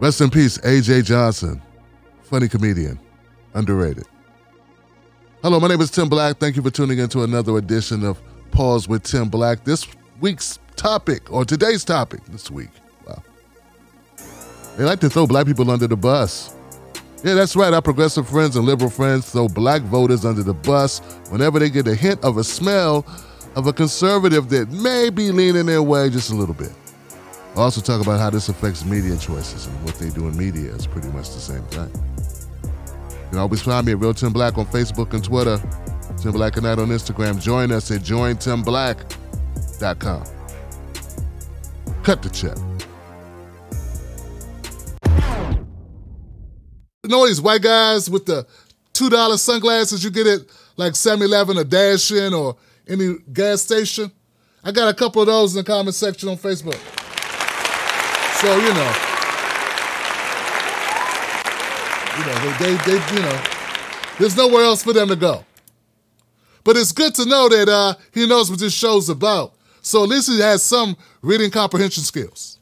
Rest in peace, AJ Johnson. Funny comedian. Underrated. Hello, my name is Tim Black. Thank you for tuning in to another edition of Pause with Tim Black. This week's topic, or today's topic this week, wow. They like to throw black people under the bus. Yeah, that's right. Our progressive friends and liberal friends throw black voters under the bus whenever they get a hint of a smell of a conservative that may be leaning their way just a little bit. Also talk about how this affects media choices and what they do in media is pretty much the same thing. You can always find me at Real Tim Black on Facebook and Twitter. Tim Black and Night on Instagram. Join us at jointimblack.com. Cut the check. You know these white guys with the $2 sunglasses you get at like 7-Eleven or Dash-In or any gas station? I got a couple of those in the comment section on Facebook. So, you know. You know, they, they, they, you know, there's nowhere else for them to go. But it's good to know that uh, he knows what this show's about. So at least he has some reading comprehension skills.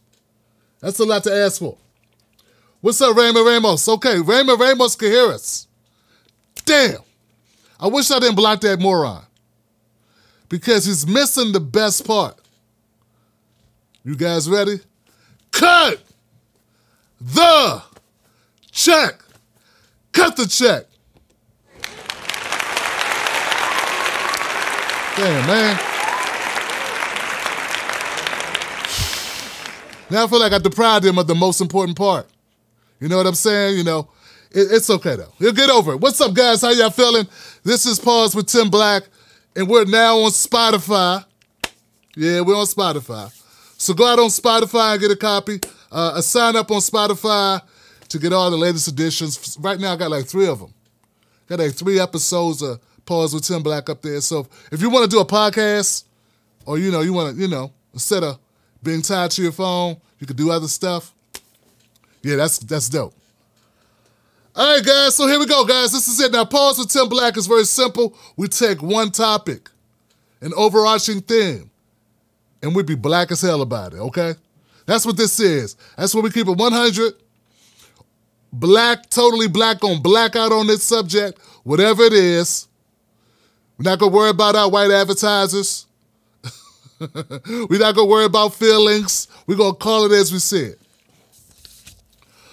That's a lot to ask for. What's up, Raymond Ramos? Okay, Raymond Ramos can hear us. Damn. I wish I didn't block that moron. Because he's missing the best part. You guys ready? Cut the check. Cut the check. Damn, man. Now I feel like I deprived him of the most important part. You know what I'm saying? You know, it, it's okay though. He'll get over it. What's up, guys? How y'all feeling? This is Pause with Tim Black, and we're now on Spotify. Yeah, we're on Spotify. So go out on Spotify and get a copy. Uh, a sign up on Spotify to get all the latest editions. Right now, I got like three of them. Got like three episodes of Pause with Tim Black up there. So if you want to do a podcast, or you know, you want to, you know, instead of being tied to your phone, you could do other stuff. Yeah, that's that's dope. All right, guys. So here we go, guys. This is it. Now, pause with Tim Black is very simple. We take one topic, an overarching theme, and we'd be black as hell about it. Okay, that's what this is. That's what we keep it 100. Black, totally black on blackout on this subject, whatever it is. We're not gonna worry about our white advertisers. We're not gonna worry about feelings. We're gonna call it as we see it.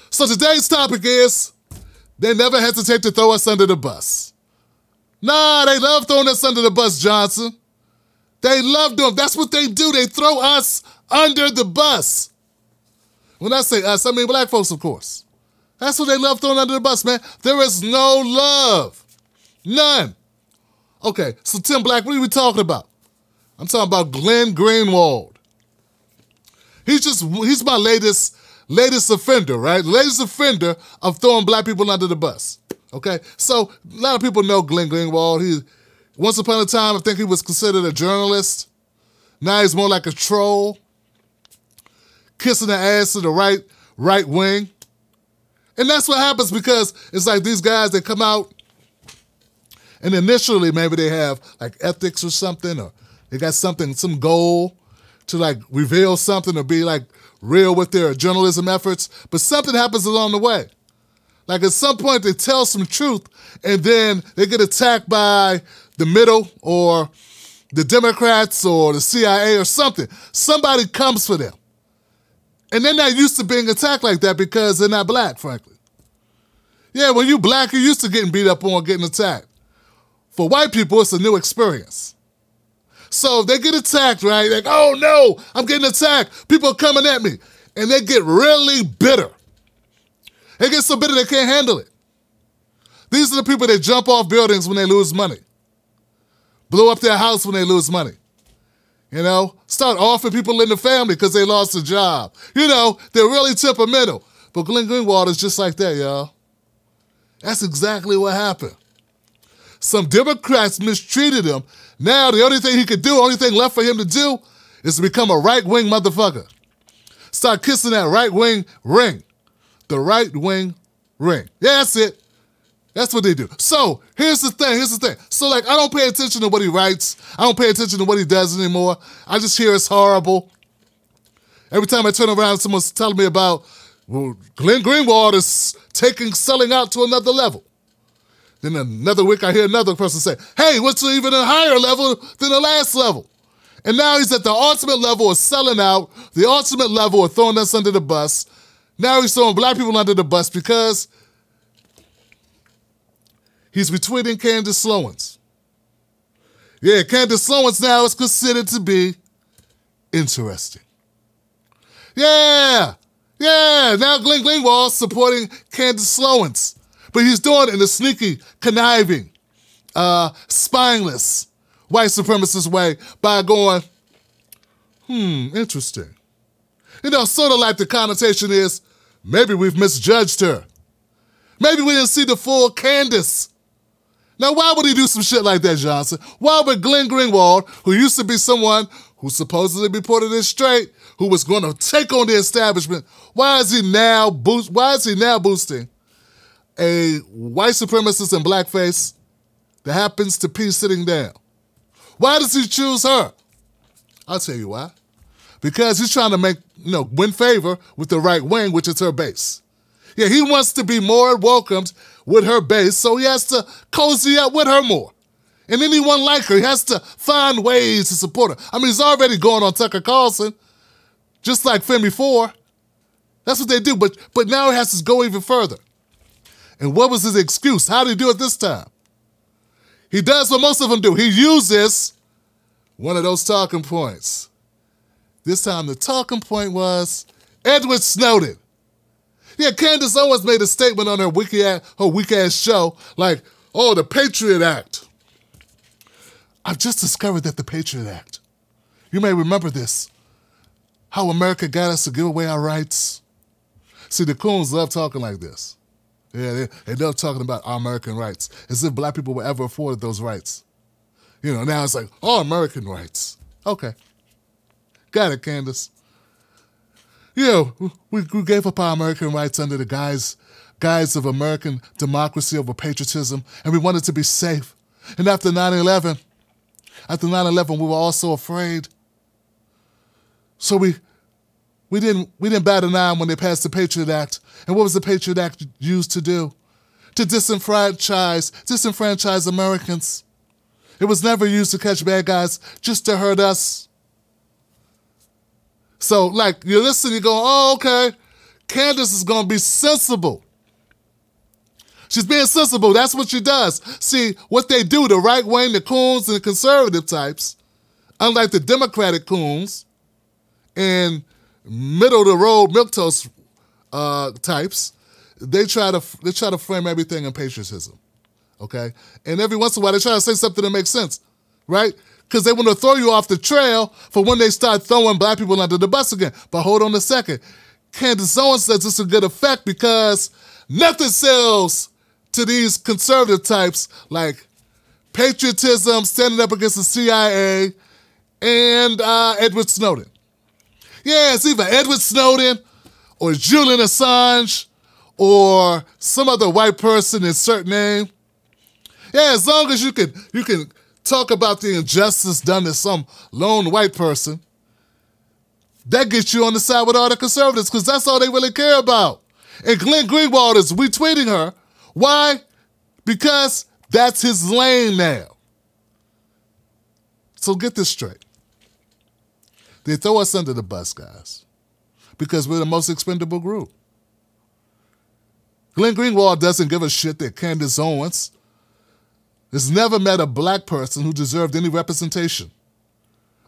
So today's topic is they never hesitate to throw us under the bus. Nah, they love throwing us under the bus, Johnson. They love doing that's what they do. They throw us under the bus. When I say us, I mean black folks, of course. That's what they love throwing under the bus, man. There is no love. None. Okay, so Tim Black, what are we talking about? I'm talking about Glenn Greenwald. He's just he's my latest latest offender, right? Latest offender of throwing black people under the bus. Okay, so a lot of people know Glenn Greenwald. He once upon a time I think he was considered a journalist. Now he's more like a troll, kissing the ass of the right right wing. And that's what happens because it's like these guys they come out and initially maybe they have like ethics or something or they got something some goal to like reveal something or be like real with their journalism efforts, but something happens along the way. Like at some point they tell some truth and then they get attacked by the middle or the Democrats or the CIA or something. Somebody comes for them. And they're not used to being attacked like that because they're not black, frankly. Yeah, when you black, you're used to getting beat up on, getting attacked. For white people, it's a new experience. So they get attacked, right? Like, oh no, I'm getting attacked. People are coming at me. And they get really bitter. They get so bitter they can't handle it. These are the people that jump off buildings when they lose money, blow up their house when they lose money. You know, start offering people in the family because they lost a job. You know, they're really temperamental. But Glenn Greenwald is just like that, y'all. That's exactly what happened. Some Democrats mistreated him. Now the only thing he could do, only thing left for him to do, is to become a right wing motherfucker. Start kissing that right wing ring. The right wing ring. Yeah, that's it. That's what they do. So here's the thing. Here's the thing. So like, I don't pay attention to what he writes. I don't pay attention to what he does anymore. I just hear it's horrible. Every time I turn around, someone's telling me about Well, Glenn Greenwald is taking selling out to another level. Then another week, I hear another person say, hey, what's even a higher level than the last level? And now he's at the ultimate level of selling out, the ultimate level of throwing us under the bus. Now he's throwing black people under the bus because he's retweeting Candace Slowens. Yeah, Candace Slowens now is considered to be interesting. Yeah, yeah, now Glenn Greenwald's supporting Candace Slowens. But he's doing it in a sneaky, conniving, uh, spineless, white supremacist way by going, hmm, interesting. You know, sort of like the connotation is maybe we've misjudged her. Maybe we didn't see the full Candace. Now, why would he do some shit like that, Johnson? Why would Glenn Greenwald, who used to be someone who supposedly reported this straight, who was going to take on the establishment, why is he now boost? Why is he now boosting a white supremacist in blackface that happens to be sitting down? Why does he choose her? I'll tell you why. Because he's trying to make, you know, win favor with the right wing, which is her base. Yeah, he wants to be more welcomed with her base, so he has to cozy up with her more. And anyone like her, he has to find ways to support her. I mean, he's already going on Tucker Carlson, just like Jimmy Dore. That's what they do, but but now he has to go even further. And what was his excuse? How did he do it this time? He does what most of them do. He uses one of those talking points. This time the talking point was Edward Snowden. Yeah, Candace Owens made a statement on her wiki her weak ass show, like, oh, the Patriot Act. I've just discovered that the Patriot Act. You may remember this. How America got us to give away our rights. See, the coons love talking like this. Yeah, they, they love talking about our American rights, as if black people were ever afforded those rights. You know, now it's like, all American rights. Okay. Got it, Candace. Yeah, we, we gave up our American rights under the guise, guise of American democracy over patriotism, and we wanted to be safe. And after 9 11, after 9 11, we were also afraid. So we we didn't we didn't bat an eye when they passed the Patriot Act. And what was the Patriot Act used to do? To disenfranchise, disenfranchise Americans. It was never used to catch bad guys, just to hurt us. So, like, you're listening, you go, oh, okay, Candace is gonna be sensible. She's being sensible. That's what she does. See, what they do, the right wing, the coons, and the conservative types, unlike the Democratic coons and middle of the road milquetoast uh, types, they try to they try to frame everything in patriotism, okay? And every once in a while they try to say something that makes sense, right? Because they want to throw you off the trail for when they start throwing black people under the bus again. But hold on a second, Candace Owens says it's a good effect because nothing sells to these conservative types like patriotism, standing up against the CIA, and uh, Edward Snowden. Yeah, it's either Edward Snowden or Julian Assange or some other white person in certain name. Yeah, as long as you can you can talk about the injustice done to some lone white person, that gets you on the side with all the conservatives because that's all they really care about. And Glenn Greenwald is retweeting her. Why? Because that's his lane now. So get this straight. They throw us under the bus, guys, because we're the most expendable group. Glenn Greenwald doesn't give a shit that Candace Owens has never met a black person who deserved any representation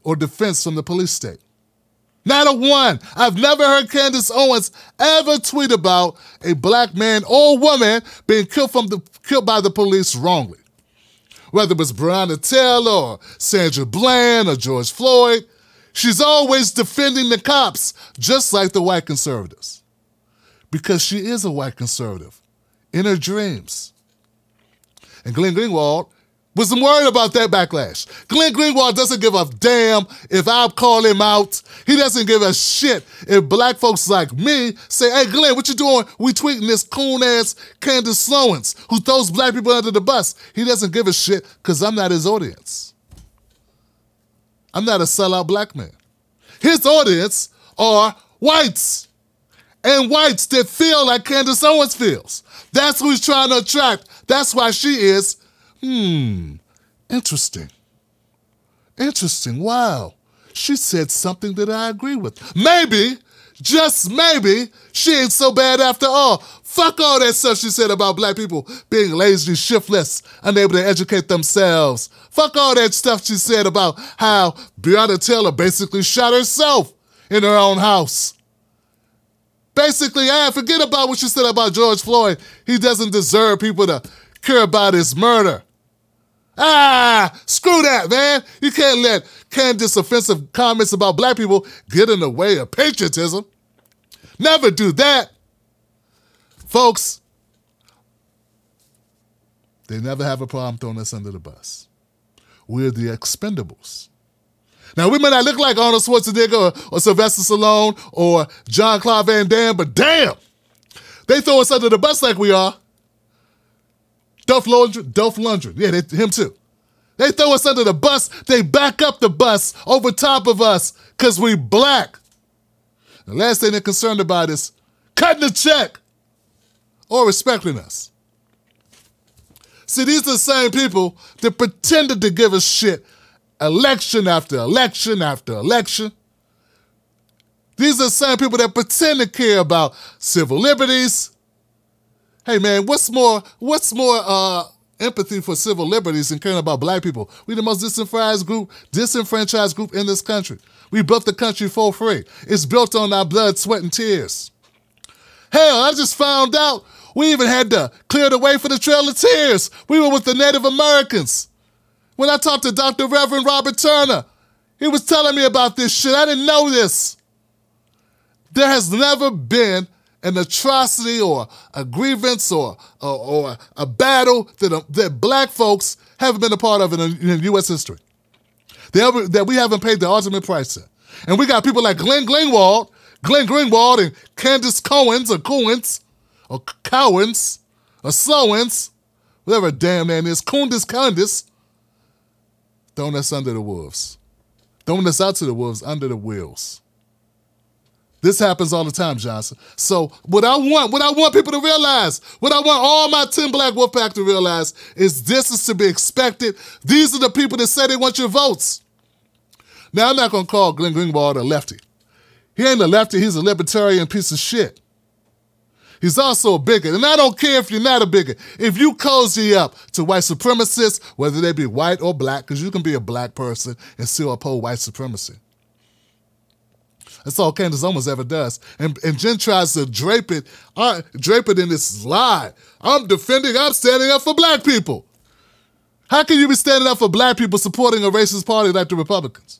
or defense from the police state. Not a one. I've never heard Candace Owens ever tweet about a black man or woman being killed from the killed by the police wrongly. Whether it was Breonna Taylor or Sandra Bland or George Floyd, She's always defending the cops, just like the white conservatives. Because she is a white conservative in her dreams. And Glenn Greenwald wasn't worried about that backlash. Glenn Greenwald doesn't give a damn if I call him out. He doesn't give a shit if black folks like me say, hey, Glenn, what you doing? We tweeting this coon ass Candace Slowens who throws black people under the bus. He doesn't give a shit because I'm not his audience. I'm not a sellout black man. His audience are whites. and whites that feel like Candace Owens feels. That's who he's trying to attract. That's why she is, hmm, interesting. Interesting. Wow. She said something that I agree with. Maybe, just maybe, she ain't so bad after all. Fuck all that stuff she said about black people being lazy, shiftless, unable to educate themselves. Fuck all that stuff she said about how Breonna Taylor basically shot herself in her own house. Basically, I forget about what she said about George Floyd. He doesn't deserve people to care about his murder. Ah, screw that, man. You can't let Candace offensive comments about black people get in the way of patriotism. Never do that. Folks, they never have a problem throwing us under the bus. We're the expendables. Now, we may not look like Arnold Schwarzenegger or, or Sylvester Stallone or John Claude Van Damme, but damn, they throw us under the bus like we are. Dolph Lundgren, Dolph Lundgren, yeah, they, him too. They throw us under the bus, they back up the bus over top of us because we black. The last thing they're concerned about is cutting the check or respecting us. See, these are the same people that pretended to give a shit election after election after election. These are the same people that pretend to care about civil liberties. Hey man, what's more, what's more uh, empathy for civil liberties than caring about black people? We the most disenfranchised group, disenfranchised group in this country. We built the country for free. It's built on our blood, sweat, and tears. Hell, I just found out we even had to clear the way for the Trail of Tears. We were with the Native Americans. When I talked to Dr. Reverend Robert Turner, he was telling me about this shit. I didn't know this. There has never been an atrocity or a grievance or, or, or a battle that, uh, that black folks haven't been a part of in, in U.S. history. Ever, that we haven't paid the ultimate price in. And we got people like Glenn Greenwald, Glenn Greenwald and Candace Cohens or Cohens or Cowens or Slowens, whatever damn name is, Kundis Candace, throwing us under the wolves, throwing us out to the wolves under the wheels. This happens all the time, Johnson. So what I want, what I want people to realize, what I want all my Tim Black Wolf Pack to realize is this is to be expected. These are the people that say they want your votes. Now I'm not gonna call Glenn Greenwald a lefty. He ain't a lefty, he's a libertarian piece of shit. He's also a bigot. And I don't care if you're not a bigot. If you cozy up to white supremacists, whether they be white or black, because you can be a black person and still uphold white supremacy. That's all Candace Owens ever does. And, and Jen tries to drape it, uh, drape it in this lie. I'm defending, I'm standing up for black people. How can you be standing up for black people supporting a racist party like the Republicans?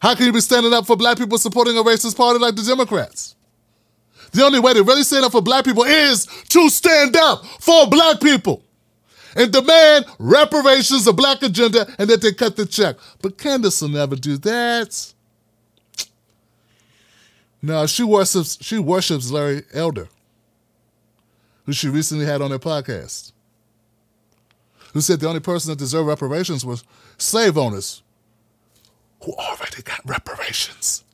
How can you be standing up for black people supporting a racist party like the Democrats? The only way to really stand up for black people is to stand up for black people and demand reparations, a black agenda, and that they cut the check. But Candace will never do that. No, she worships she worships Larry Elder, who she recently had on her podcast, who said the only person that deserved reparations was slave owners who already got reparations.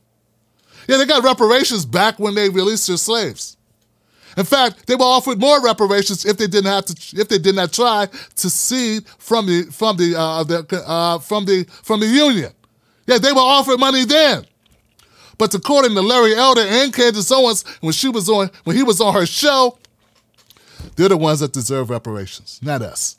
Yeah, they got reparations back when they released their slaves. In fact, they were offered more reparations if they didn't have to, if they did not try to cede from the from the, uh, the uh, from the from the union. Yeah, they were offered money then. But according to Larry Elder and Candace Owens, when she was on when he was on her show, they're the ones that deserve reparations, not us.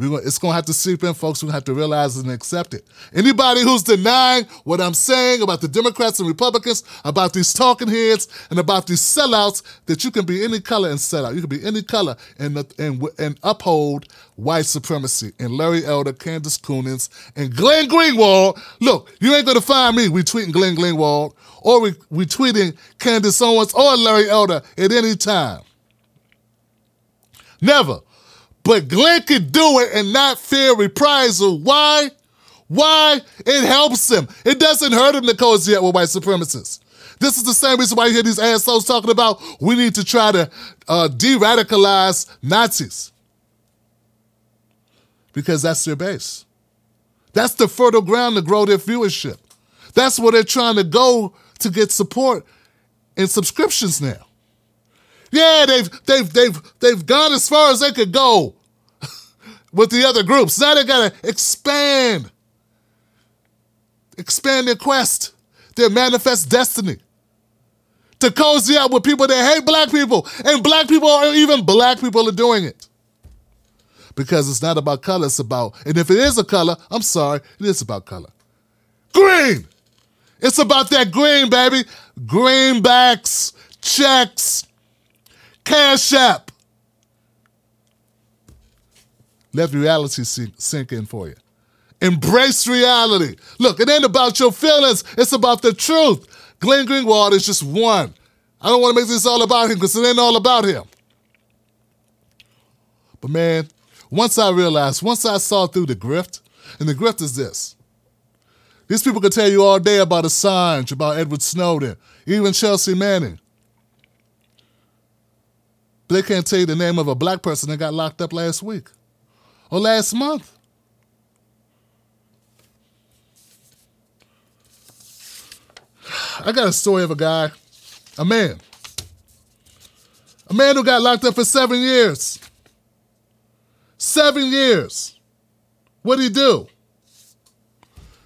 Gonna, it's going to have to seep in, folks. To have to realize and accept it. Anybody who's denying what I'm saying about the Democrats and Republicans, about these talking heads, and about these sellouts, that you can be any color and sell out. You can be any color and, and, and uphold white supremacy. And Larry Elder, Candace Coonins, and Glenn Greenwald. Look, you ain't going to find me retweeting Glenn Greenwald or retweeting Candace Owens or Larry Elder at any time. Never. But Glenn could do it and not fear reprisal. Why? Why? It helps him. It doesn't hurt him to cozy up with white supremacists. This is the same reason why you hear these assholes talking about we need to try to uh, de radicalize Nazis. Because that's their base. That's the fertile ground to grow their viewership. That's where they're trying to go to get support and subscriptions now. Yeah, they've they've they've they've gone as far as they could go with the other groups. Now they gotta expand. Expand their quest, their manifest destiny. To cozy up with people that hate black people. And black people or even black people are doing it. Because it's not about color, it's about, and if it is a color, I'm sorry, it is about color. Green! It's about that green, baby. Greenbacks, checks, cash app. Let reality sink, in for you. Embrace reality. Look, it ain't about your feelings, it's about the truth. Glenn Greenwald is just one. I don't want to make this all about him because it ain't all about him. But man, once I realized, once I saw through the grift, and the grift is this. These people could tell you all day about Assange, about Edward Snowden, even Chelsea Manning. But they can't tell you the name of a black person that got locked up last week or last month. I got a story of a guy, a man, a man who got locked up for seven years. Seven years. What did he do?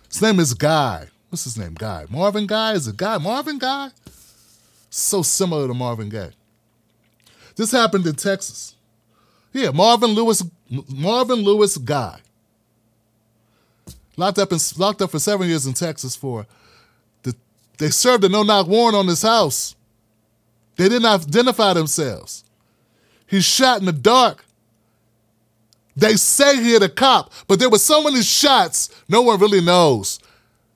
His name is Guy. What's his name? Guy. Marvin Guy? Is it Guy? Marvin Guy? So similar to Marvin Gaye. This happened in Texas. Yeah, Marvin Lewis, Marvin Lewis Guy. Locked up in, locked up for seven years in Texas for the they served a no-knock warrant on his house. They didn't identify themselves. He's shot in the dark. They say he hit a cop, but there were so many shots, no one really knows.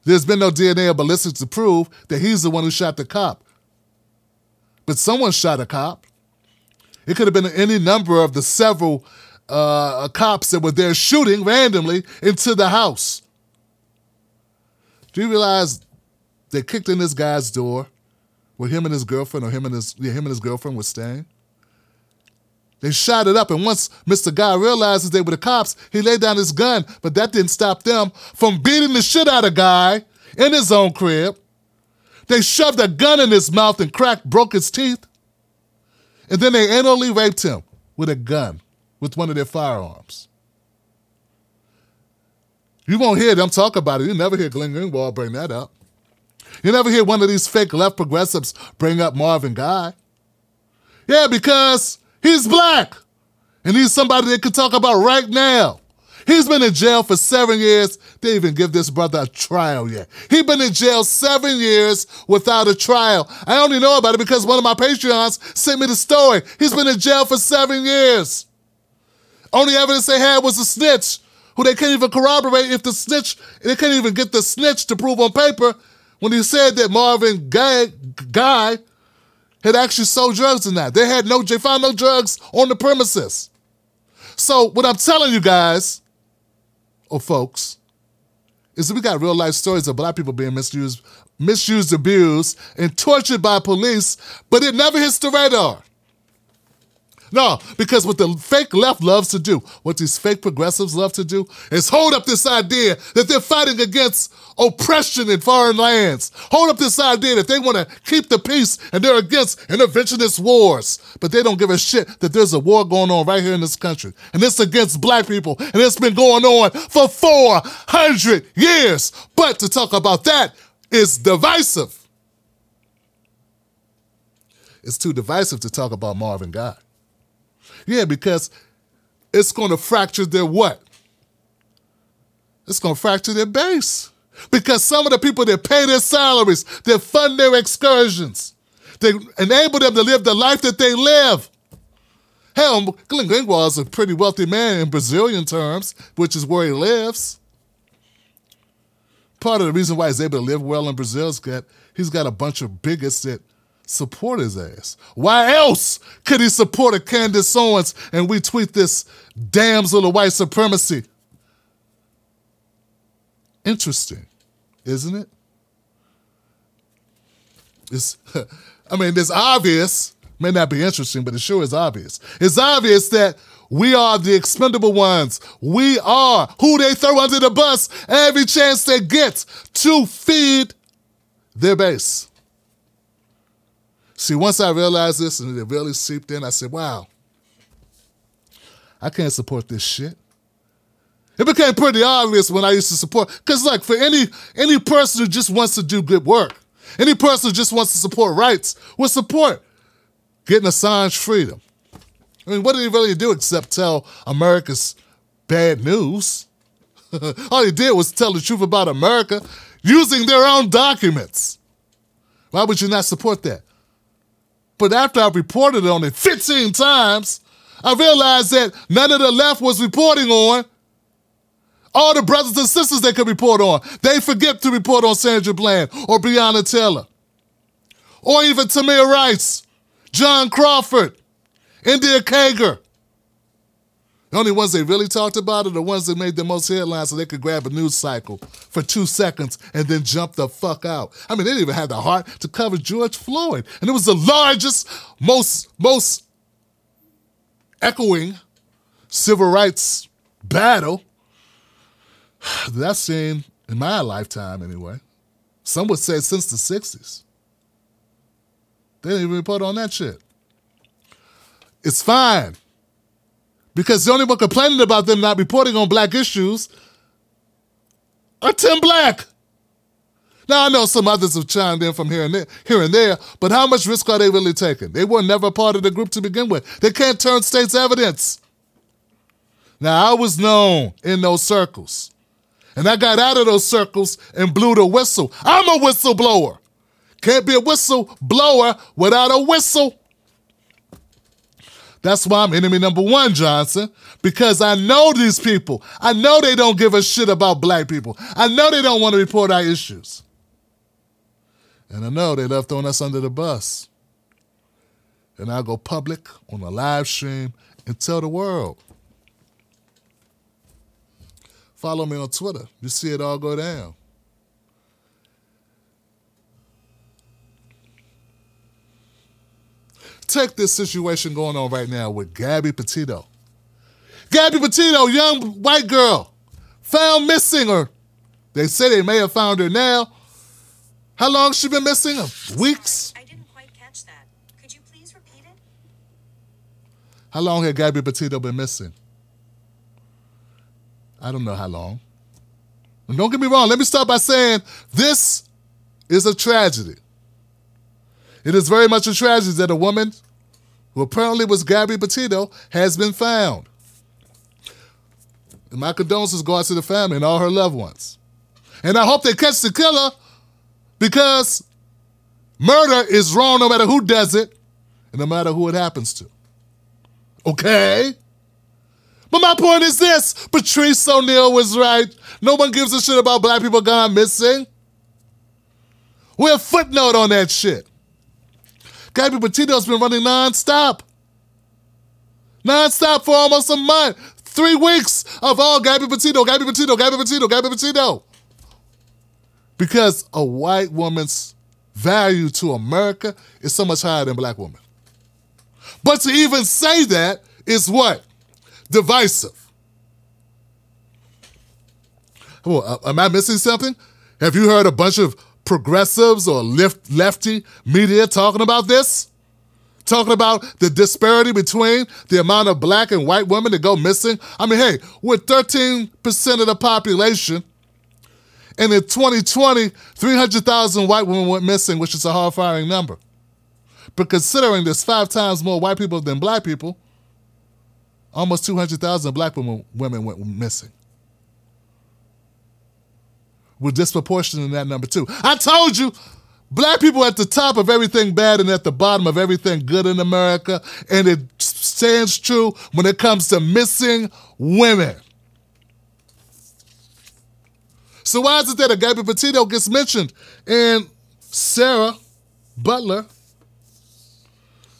There's been no DNA or ballistics to prove that he's the one who shot the cop. But someone shot a cop. It could have been any number of the several uh, cops that were there shooting randomly into the house. Do you realize they kicked in this guy's door where him and his girlfriend or him and his yeah, him and his girlfriend were staying? They shot it up, and once Mr. Guy realizes they were the cops, he laid down his gun, but that didn't stop them from beating the shit out of Guy in his own crib. They shoved a gun in his mouth and cracked, broke his teeth. And then they anally raped him with a gun, with one of their firearms. You won't hear them talk about it. You never hear Glenn Greenwald bring that up. You never hear one of these fake left progressives bring up Marvin Guy. Yeah, because he's black. And he's somebody they could talk about right now. He's been in jail for seven years. They even give this brother a trial yet. He's been in jail seven years without a trial. I only know about it because one of my Patreons sent me the story. He's been in jail for seven years. Only evidence they had was a snitch, who they can't even corroborate if the snitch, they can't even get the snitch to prove on paper when he said that Marvin Guy, Guy had actually sold drugs in that. They had no, they found no drugs on the premises. So what I'm telling you guys, or folks, is that we got real life stories of black people being misused, misused, abused, and tortured by police, but it never hits the radar. No, because what the fake left loves to do, what these fake progressives love to do, is hold up this idea that they're fighting against oppression in foreign lands. Hold up this idea that they want to keep the peace and they're against interventionist wars. But they don't give a shit that there's a war going on right here in this country. And it's against black people. And it's been going on for 400 years. But to talk about that is divisive. It's too divisive to talk about Marvin Guy. Yeah, because it's going to fracture their what? It's going to fracture their base. Because some of the people that pay their salaries, that fund their excursions, they enable them to live the life that they live. Hell, Glenn Greenwald is a pretty wealthy man in Brazilian terms, which is where he lives. Part of the reason why he's able to live well in Brazil is that he's got a bunch of bigots that support his ass. Why else could he support a Candace Owens and we tweet this damsel of white supremacy? Interesting, isn't it? It's, I mean, it's obvious, May not be interesting, but it sure is obvious. It's obvious that we are the expendable ones. We are who they throw under the bus every chance they get to feed their base. See, once I realized this and it really seeped in, I said, wow, I can't support this shit. It became pretty obvious when I used to support, because like for any any person who just wants to do good work, any person who just wants to support rights, will support getting Assange freedom. I mean, what did he really do except tell America's bad news? All he did was tell the truth about America using their own documents. Why would you not support that? But after I reported on it 15 times, I realized that none of the left was reporting on all the brothers and sisters they could report on. They forget to report on Sandra Bland or Breonna Taylor or even Tamir Rice, John Crawford, India Kager. The only ones they really talked about are the ones that made the most headlines so they could grab a news cycle for two seconds and then jump the fuck out. I mean, they didn't even have the heart to cover George Floyd. And it was the largest, most, most echoing civil rights battle that I've seen in my lifetime, anyway. Some would say since the 60s. They didn't even report on that shit. It's fine. Because the only one complaining about them not reporting on black issues are Tim Black. Now I know some others have chimed in from here and there, here and there, but how much risk are they really taking? They were never part of the group to begin with. They can't turn state's evidence. Now I was known in those circles, and I got out of those circles and blew the whistle. I'm a whistleblower. Can't be a whistleblower without a whistle. That's why I'm enemy number one, Johnson, because I know these people. I know they don't give a shit about black people. I know they don't want to report our issues. And I know they love throwing us under the bus. And I'll go public on a live stream and tell the world. Follow me on Twitter. You see it all go down. Take this situation going on right now with Gabby Petito. Gabby Petito, young white girl, found missing, or they say they may have found her now. How long she been missing? Weeks? I didn't quite catch that. Could you please repeat it? How long had Gabby Petito been missing? I don't know how long. And don't get me wrong, let me start by saying this is a tragedy. It is very much a tragedy that a woman who apparently was Gabby Petito has been found. And my condolences go out to the family and all her loved ones. And I hope they catch the killer because murder is wrong no matter who does it and no matter who it happens to. Okay? But my point is this Patrice O'Neal was right. No one gives a shit about black people gone missing. We're a footnote on that shit. Gabby Petito's been running nonstop. Nonstop for almost a month. Three weeks of all Gabby Petito, Gabby Petito, Gabby Petito, Gabby Petito. Because a white woman's value to America is so much higher than black women. But to even say that is what? Divisive. Well, uh, am I missing something? Have you heard a bunch of progressives or left, lefty media talking about this? Talking about the disparity between the amount of black and white women that go missing? I mean, hey, we're 13% of the population. And in 2020, 300,000 white women went missing, which is a horrifying number. But considering there's five times more white people than black people, almost 200,000 black women, women went missing. We're disproportionate in that number too. I told you, black people at the top of everything bad and at the bottom of everything good in America, and it stands true when it comes to missing women. So why is it that a Gabby Petito gets mentioned and Sarah Butler,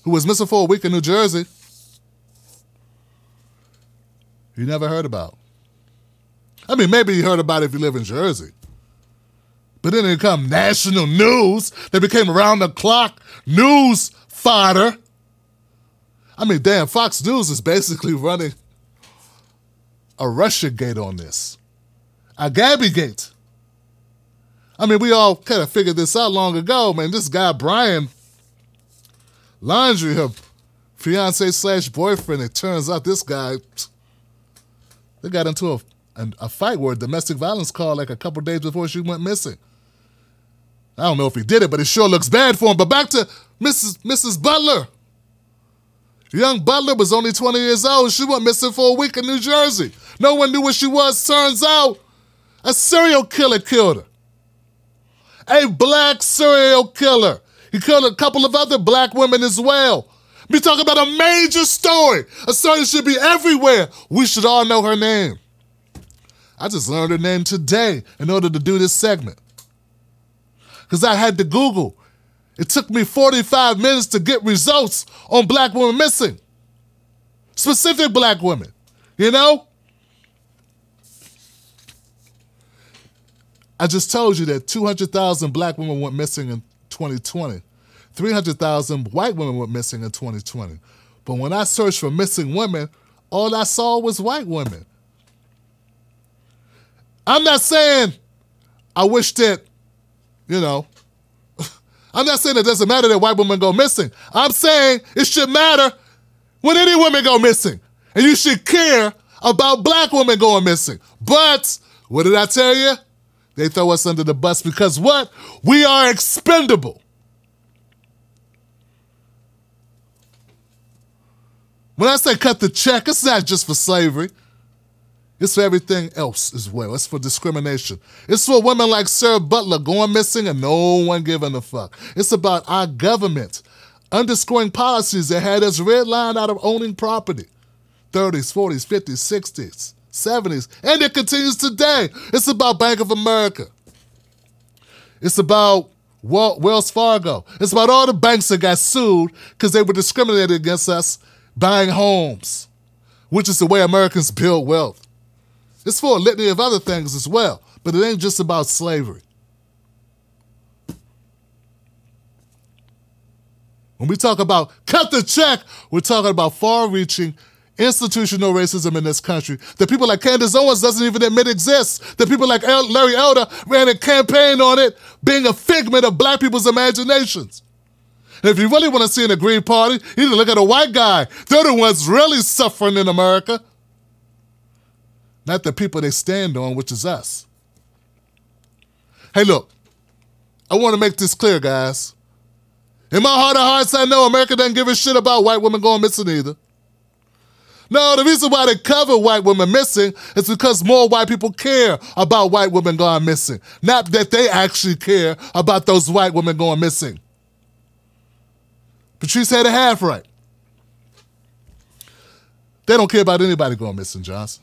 who was missing for a week in New Jersey, you never heard about? I mean, maybe you heard about it if you live in Jersey. But then it became national news. They became around the clock news fodder. I mean, damn, Fox News is basically running a Russia gate on this, a Gabby gate. I mean, we all kind of figured this out long ago, man. This guy, Brian Laundrie, her fiance slash boyfriend, it turns out this guy, they got into a, a, a fight where a domestic violence call like a couple days before she went missing. I don't know if he did it, but it sure looks bad for him. But back to Mrs. Mrs. Butler. Young Butler was only 20 years old. She went missing for a week in New Jersey. No one knew where she was. Turns out a serial killer killed her. A black serial killer. He killed a couple of other black women as well. We talking about a major story. A story that should be everywhere. We should all know her name. I just learned her name today in order to do this segment. Because I had to Google. It took me 45 minutes to get results on black women missing. Specific black women. You know? I just told you that 200,000 black women went missing in 2020. 300,000 white women went missing in 2020. But when I searched for missing women, all I saw was white women. I'm not saying I wish that, you know, I'm not saying it doesn't matter that white women go missing. I'm saying it should matter when any women go missing. And you should care about black women going missing. But what did I tell you? They throw us under the bus because what? We are expendable. When I say cut the check, it's not just for slavery. It's for everything else as well. It's for discrimination. It's for women like Sarah Butler going missing and no one giving a fuck. It's about our government underscoring policies that had us redlined out of owning property. 30s, 40s, 50s, 60s, 70s, and it continues today. It's about Bank of America. It's about Wells Fargo. It's about all the banks that got sued because they were discriminated against us buying homes, which is the way Americans build wealth. It's for a litany of other things as well, but it ain't just about slavery. When we talk about cut the check, we're talking about far reaching institutional racism in this country that people like Candace Owens doesn't even admit exists. That people like Larry Elder ran a campaign on it being a figment of black people's imaginations. If you really want to see an agreed party, you need to look at a white guy. They're the ones really suffering in America. Not the people they stand on, which is us. Hey, look, I want to make this clear, guys. In my heart of hearts, I know America doesn't give a shit about white women going missing either. No, the reason why they cover white women missing is because more white people care about white women going missing. Not that they actually care about those white women going missing. Patrice had a half right. They don't care about anybody going missing, Johnson.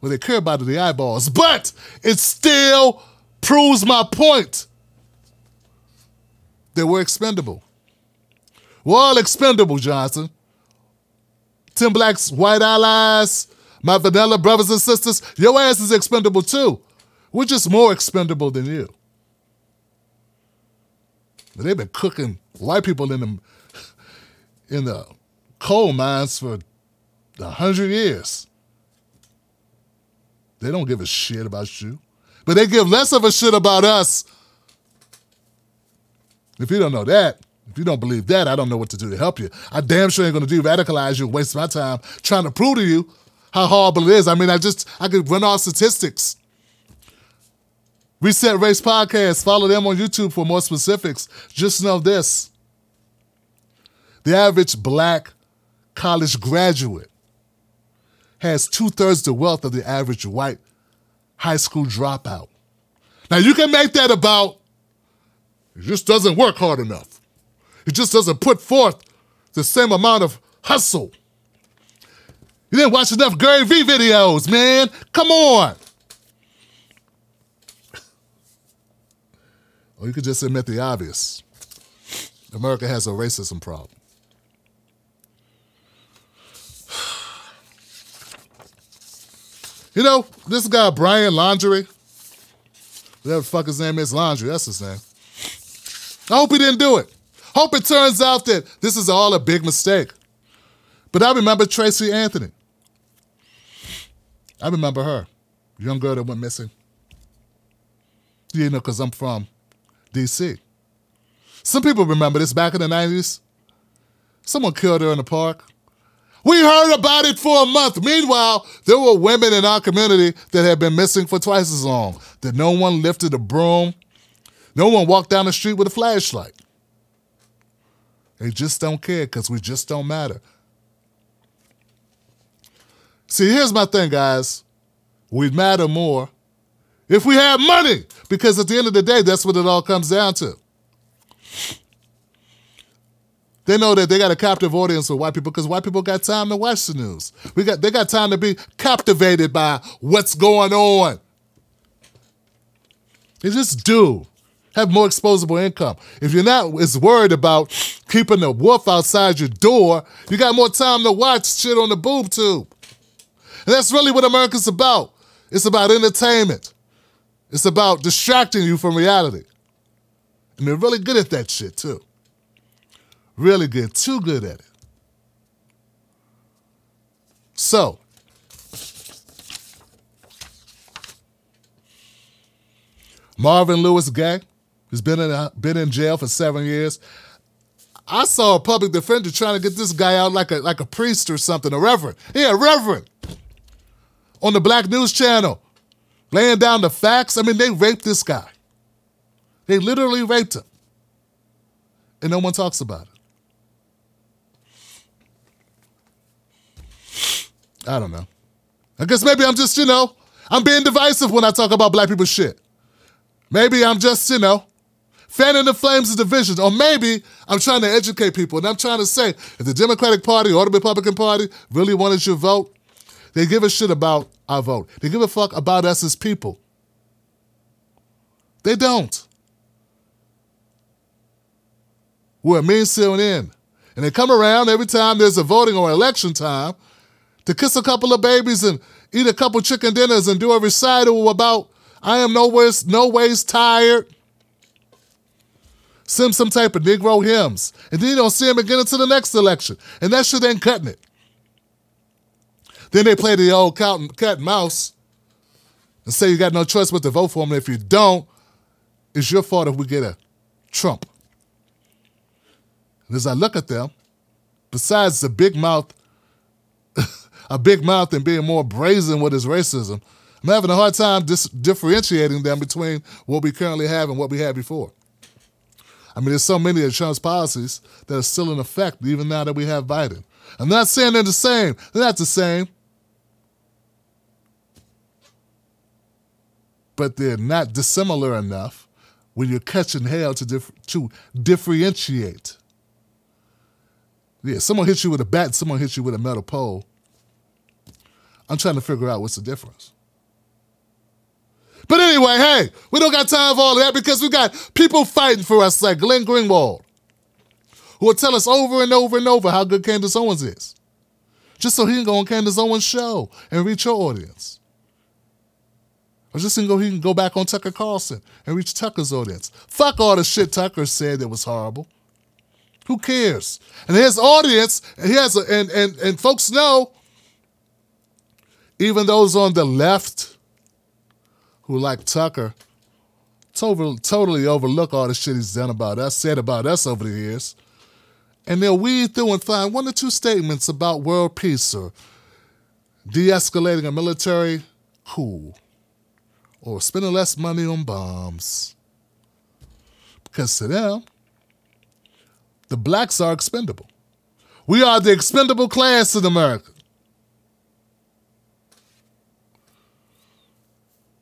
What they care about the eyeballs. But it still proves my point that we're expendable. We're all expendable, Johnson. Tim Black's white allies, my vanilla brothers and sisters, your ass is expendable too. We're just more expendable than you. They've been cooking white people in the in the coal mines for a hundred years. They don't give a shit about you. But they give less of a shit about us. If you don't know that, if you don't believe that, I don't know what to do to help you. I damn sure ain't gonna do radicalize you, waste my time trying to prove to you how horrible it is. I mean, I just I could run off statistics. Reset Race Podcast. Follow them on YouTube for more specifics. Just know this. The average black college graduate has two thirds the wealth of the average white high school dropout. Now, you can make that about it just doesn't work hard enough. It just doesn't put forth the same amount of hustle. You didn't watch enough Gary Vee videos, man. Come on. Or you could just admit the obvious. America has a racism problem. You know, this guy, Brian Laundrie, whatever the fuck his name is, Laundrie, that's his name. I hope he didn't do it. Hope it turns out that this is all a big mistake. But I remember Tracy Anthony. I remember her, young girl that went missing. You know, because I'm from D.C. Some people remember this back in the 90s. Someone killed her in the park. We heard about it for a month. Meanwhile, there were women in our community that had been missing for twice as long, that no one lifted a broom, no one walked down the street with a flashlight. They just don't care because we just don't matter. See, here's my thing, guys. We'd matter more if we had money, because at the end of the day, that's what it all comes down to. They know that they got a captive audience of white people because white people got time to watch the news. We got they got time to be captivated by what's going on. They just do have more exposable income. If you're not as worried about keeping the wolf outside your door, you got more time to watch shit on the boob tube. And that's really what America's about. It's about entertainment. It's about distracting you from reality. And they're really good at that shit too. Really good, too good at it. So, Marvin Lewis Gay has been in uh, been in jail for seven years. I saw a public defender trying to get this guy out like a like a priest or something, a reverend. Yeah, a reverend. On the Black News Channel, laying down the facts. I mean, they raped this guy. They literally raped him. And no one talks about it. I don't know. I guess maybe I'm just, you know, I'm being divisive when I talk about black people shit. Maybe I'm just, you know, fanning the flames of division. Or maybe I'm trying to educate people and I'm trying to say if the Democratic Party or the Republican Party really wanted your vote, they give a shit about our vote. They give a fuck about us as people. They don't. We're a mean in. And they come around every time there's a voting or election time to kiss a couple of babies and eat a couple chicken dinners and do a recital about I am no ways, no ways tired. Sing some type of Negro hymns. And then you don't see him again until the next election. And that shit ain't cutting it. Then they play the old cat and, cat and mouse and say you got no choice but to vote for him. And if you don't, it's your fault if we get a Trump. And as I look at them, besides the big mouth a big mouth and being more brazen with his racism, I'm having a hard time dis- differentiating them between what we currently have and what we had before. I mean, there's so many of Trump's policies that are still in effect even now that we have Biden. I'm not saying they're the same. They're not the same. But they're not dissimilar enough when you're catching hell to, dif- to differentiate. Yeah, someone hits you with a bat, someone hits you with a metal pole. I'm trying to figure out what's the difference. But anyway, hey, we don't got time for all that because we got people fighting for us like Glenn Greenwald, who will tell us over and over and over how good Candace Owens is. Just so he can go on Candace Owens' show and reach your audience. Or just so he can go back on Tucker Carlson and reach Tucker's audience. Fuck all the shit Tucker said that was horrible. Who cares? And his audience, and he has a, and, and and folks know even those on the left who like Tucker totally, totally overlook all the shit he's done about us, said about us over the years. And they'll weed through and find one or two statements about world peace or de escalating a military coup or spending less money on bombs. Because to them, the blacks are expendable. We are the expendable class in America.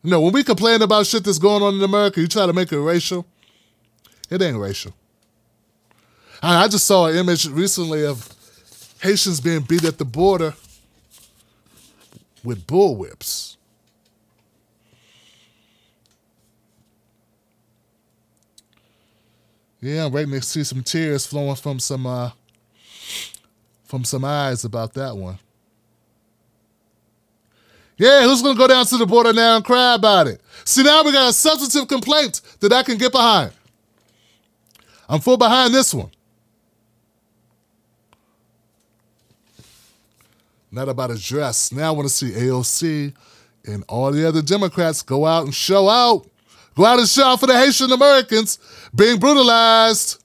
Know, when we complain about shit that's going on in America, you try to make it racial. It ain't racial. I, I just saw an image recently of Haitians being beat at the border with bullwhips. Yeah, I'm waiting to see some tears flowing from some uh, from some eyes about that one. Yeah, who's to go down to the border now and cry about it? See, now we got a substantive complaint that I can get behind. I'm full behind this one. not about a dress. Now I want to see AOC and all the other Democrats go out and show out. Go out and show out for the Haitian Americans being brutalized.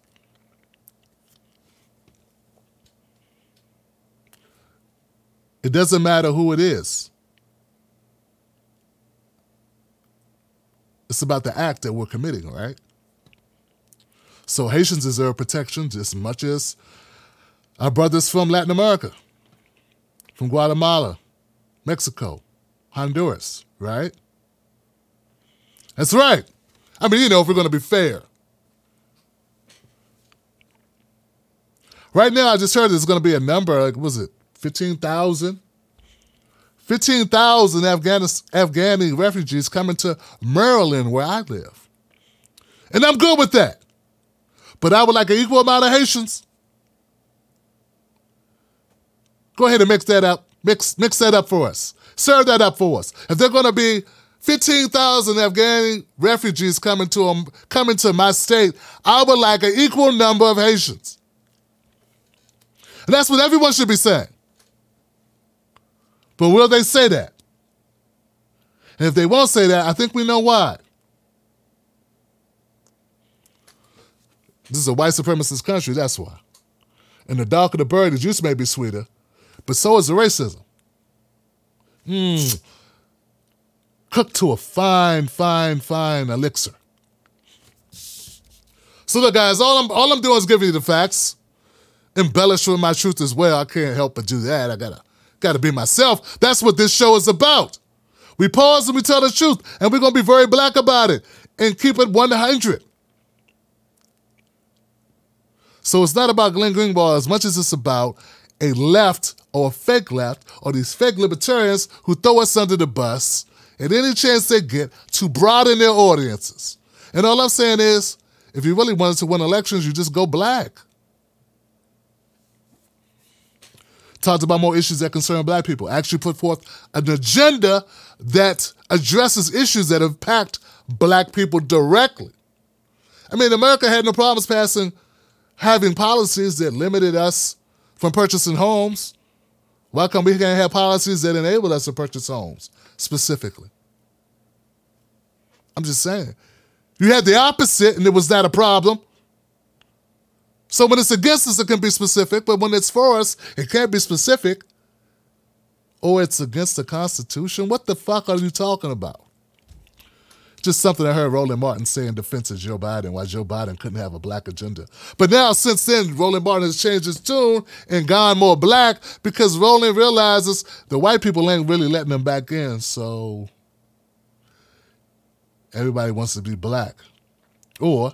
It doesn't matter who it is. It's about the act that we're committing, right? So Haitians deserve protection just as much as our brothers from Latin America, from Guatemala, Mexico, Honduras, right? That's right. I mean, you know, if we're going to be fair. Right now, I just heard there's going to be a number, like, was it 15,000? 15,000 Afghani refugees coming to Maryland, where I live. And I'm good with that. But I would like an equal amount of Haitians. Go ahead and mix that up. Mix, mix that up for us. Serve that up for us. If they're going to be 15,000 Afghani refugees coming to them, coming to my state, I would like an equal number of Haitians. And that's what everyone should be saying. But will they say that? And if they won't say that, I think we know why. This is a white supremacist country, that's why. And the darker the bird, the juice may be sweeter, but so is the racism. Mmm. Cooked to a fine, fine, fine elixir. So look, guys, all I'm all I'm doing is giving you the facts. Embellish with my truth as well. I can't help but do that. I gotta gotta be myself. That's what this show is about. We pause and we tell the truth, and we're gonna be very black about it and keep it 100. So it's not about Glenn Greenwald as much as it's about a left or a fake left or these fake libertarians who throw us under the bus at any chance they get to broaden their audiences. And all I'm saying is, if you really wanted to win elections, you just go black. Talked about more issues that concern black people. Actually put forth an agenda that addresses issues that impact black people directly. I mean, America had no problems passing having policies that limited us from purchasing homes, why come we can't have policies that enable us to purchase homes specifically? I'm just saying. You had the opposite, and it was not a problem. So when it's against us, it can be specific, but when it's for us, it can't be specific. Or it's against the Constitution. What the fuck are you talking about? Just something I heard Roland Martin say in defense of Joe Biden, why Joe Biden couldn't have a black agenda. But now, since then, Roland Martin has changed his tune and gone more black because Roland realizes the white people ain't really letting them back in. So everybody wants to be black. Or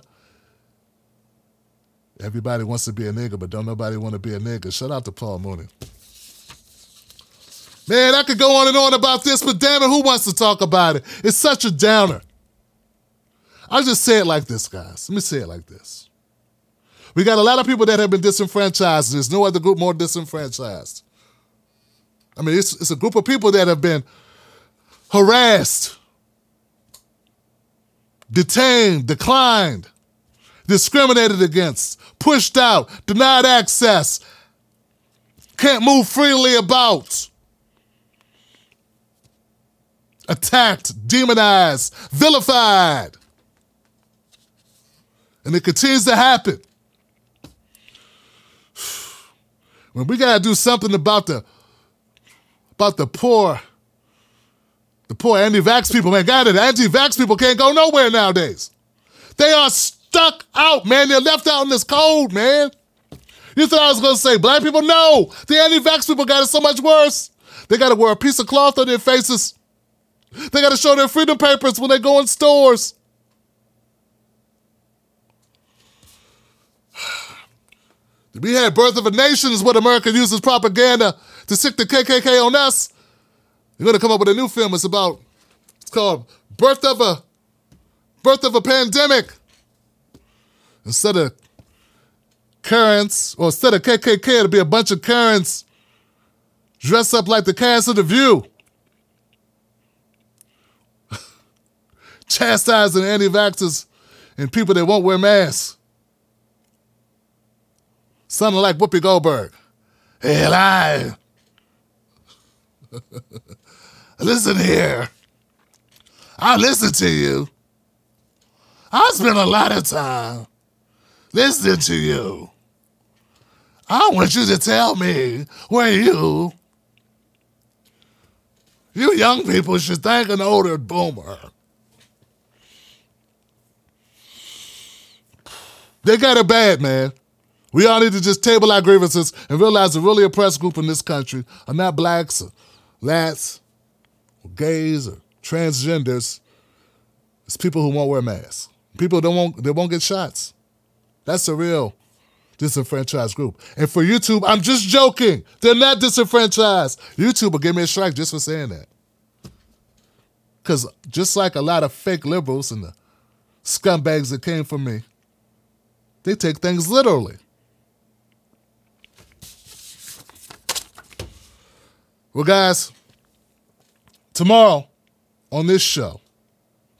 everybody wants to be a nigga, but don't nobody want to be a nigga. Shout out to Paul Mooney. Man, I could go on and on about this, but damn it, who wants to talk about it? It's such a downer. I'll just say it like this, guys. Let me say it like this. We got a lot of people that have been disenfranchised. There's no other group more disenfranchised. I mean, it's, it's a group of people that have been harassed, detained, declined, discriminated against, pushed out, denied access, can't move freely about, attacked, demonized, vilified. And it continues to happen. When we gotta do something about the about the poor, the poor anti-vax people, man. God, the anti-vax people can't go nowhere nowadays. They are stuck out, man. They're left out in this cold, man. You thought I was gonna say black people? No, the anti-vax people got it so much worse. They gotta wear a piece of cloth on their faces. They gotta show their freedom papers when they go in stores. We had Birth of a Nation is what America uses propaganda to sick the KKK on us. They're gonna come up with a new film. It's about it's called Birth of a Birth of a Pandemic. Instead of Karens, or instead of KKK, it'll be a bunch of Karens dressed up like the cast of The View. Chastising anti-vaxxers and people that won't wear masks. Sounding like Whoopi Goldberg. Hell, I. listen here. I listen to you. I spend a lot of time listening to you. I want you to tell me where you, you young people should thank an older boomer. They got it bad, man. We all need to just table our grievances and realize the really oppressed group in this country are not blacks or lats or gays or transgenders. It's people who won't wear masks. People that won't they won't get shots. That's a real disenfranchised group. And for YouTube, I'm just joking. They're not disenfranchised. YouTube will give me a strike just for saying that. Because just like a lot of fake liberals and the scumbags that came from me, they take things literally. Well, guys, tomorrow on this show,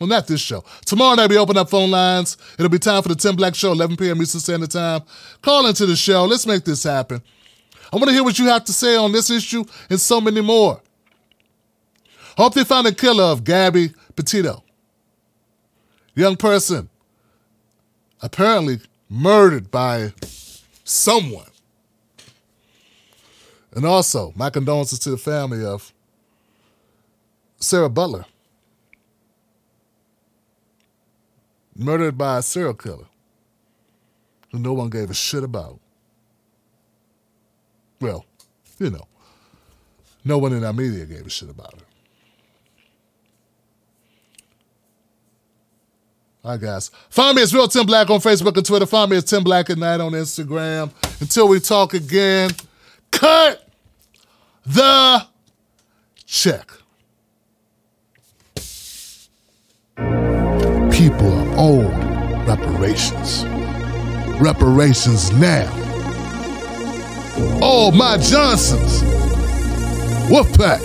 well, not this show. Tomorrow night we open up phone lines. It'll be time for the Tim Black Show, 11 p.m. Eastern Standard Time. Call into the show. Let's make this happen. I want to hear what you have to say on this issue and so many more. Hope they find the killer of Gabby Petito. Young person, apparently murdered by someone. And also, my condolences to the family of Sarah Butler, murdered by a serial killer who no one gave a shit about. Well, you know, no one in our media gave a shit about her. All right, guys. Find me as Real Tim Black on Facebook and Twitter. Find me as Tim Black at Night on Instagram. Until we talk again, cut the check. People are owed reparations. Reparations now. Oh, my Johnsons. Wolfpack.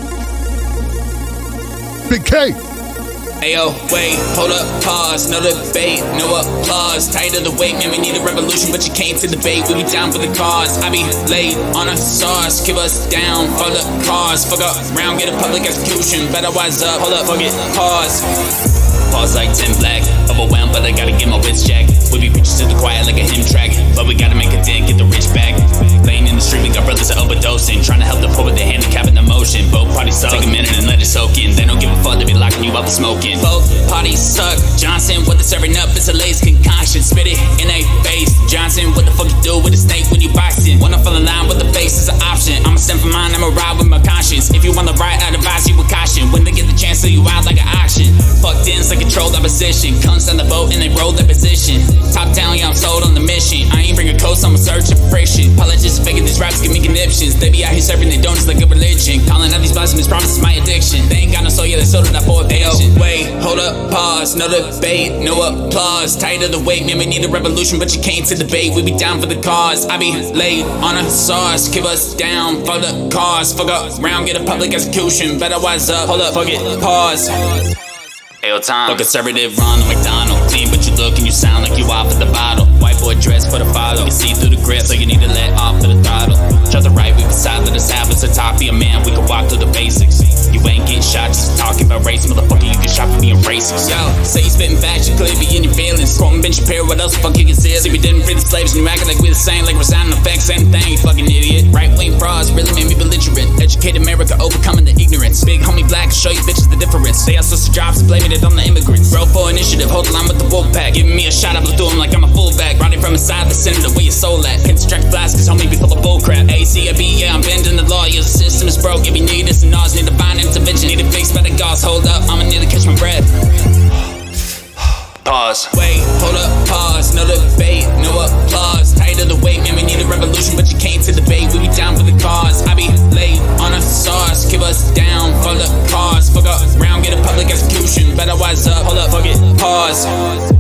Big K. Ayo, wait, hold up, pause, no debate, no applause. Tired of the wait, man, we need a revolution, but you came to debate. We be down for the cause. I be laid on a sauce, keep us down for the cause. Fuck up, round, get a public execution. Better wise up, hold up, fuck it, pause. Pause like Tim Black, overwhelmed, but I gotta get my wits jacked. We be preaching to the quiet like a hymn track, but we gotta make a dent, get the rich back. Laying in the street, we got brothers that overdosing, trying to help the poor with their handicap and emotion. Both parties suck. Take a minute and let it soak in. They don't give a fuck, they be locking you up for smoking. Both parties suck. Johnson, what they serving up is a lace concoction. Spit it in a face. Johnson, what the fuck you do with a snake when you boxing? Wanna fall in line with the face is an option. I'ma stand for mine, I'ma ride with my conscience. If you wanna ride, I'd advise you with caution. When they get the chance, to you out like an auction. Fucked in, so control that position. Comes on the boat and they roll their position. Top down, yeah, I'm sold on the mission. I ain't bringing coast, I'm a searching for friction. Politicians faking these raps give me conniptions. They be out here serving their donuts like a religion. Calling out these blasphemous promises my addiction. They ain't got no soul, yeah, they sold it out for a patient. Wait, hold up, pause, no debate, no applause. Tired of the wait, man, we need a revolution, but you came to debate. We be down for the cause. I be laid on a sauce, give us down for the cause. Fuck up, round, get a public execution. Better wise up, hold up, fuck it, pause. Ayo time. A conservative Ronald McDonald. Clean, but you look and you sound like you off at the bottle. White boy dress for the follow. You see through the grip, so you need to let off of the throttle. Try the right, we can side of the tablets. To top be a man, we can walk through the basics. You ain't getting shot, just talking about race. Motherfucker, you get shot for being racist. Yo, say you spitting facts, you clearly be in your feelings. Quoting Ben Shapiro, what else the fuck you consider? See, we didn't free the slaves, and you acting like we the same, like we're signing effects, same thing, you fucking idiot. Right wing frauds really made me belligerent. Educate America, overcoming the ignorance. Big homie black, show you bitches the difference. They the jobs, blaming it on the immigrants. Bro for initiative, hold the line with the wolf pack. Giving me a shot, I blew through him like I'm a fullback. Running from inside the center, where your soul at. Can't distract blast, cause homie be full of bull crap. ACAB, yeah, I'm bending the law. Your system is broke. If you need this and ours, need divine intervention. Need it fixed by the gods. Hold up, I'ma need to catch my breath. Pause. Wait, hold up, pause. No debate, no applause. Tired of the wait, man, we need a revolution, but you came to debate. We be down for the cause. I be laid on a sauce. Keep us down for the cause. Fuck up, round, get a public execution. Better wise up, hold up, fuck it, pause.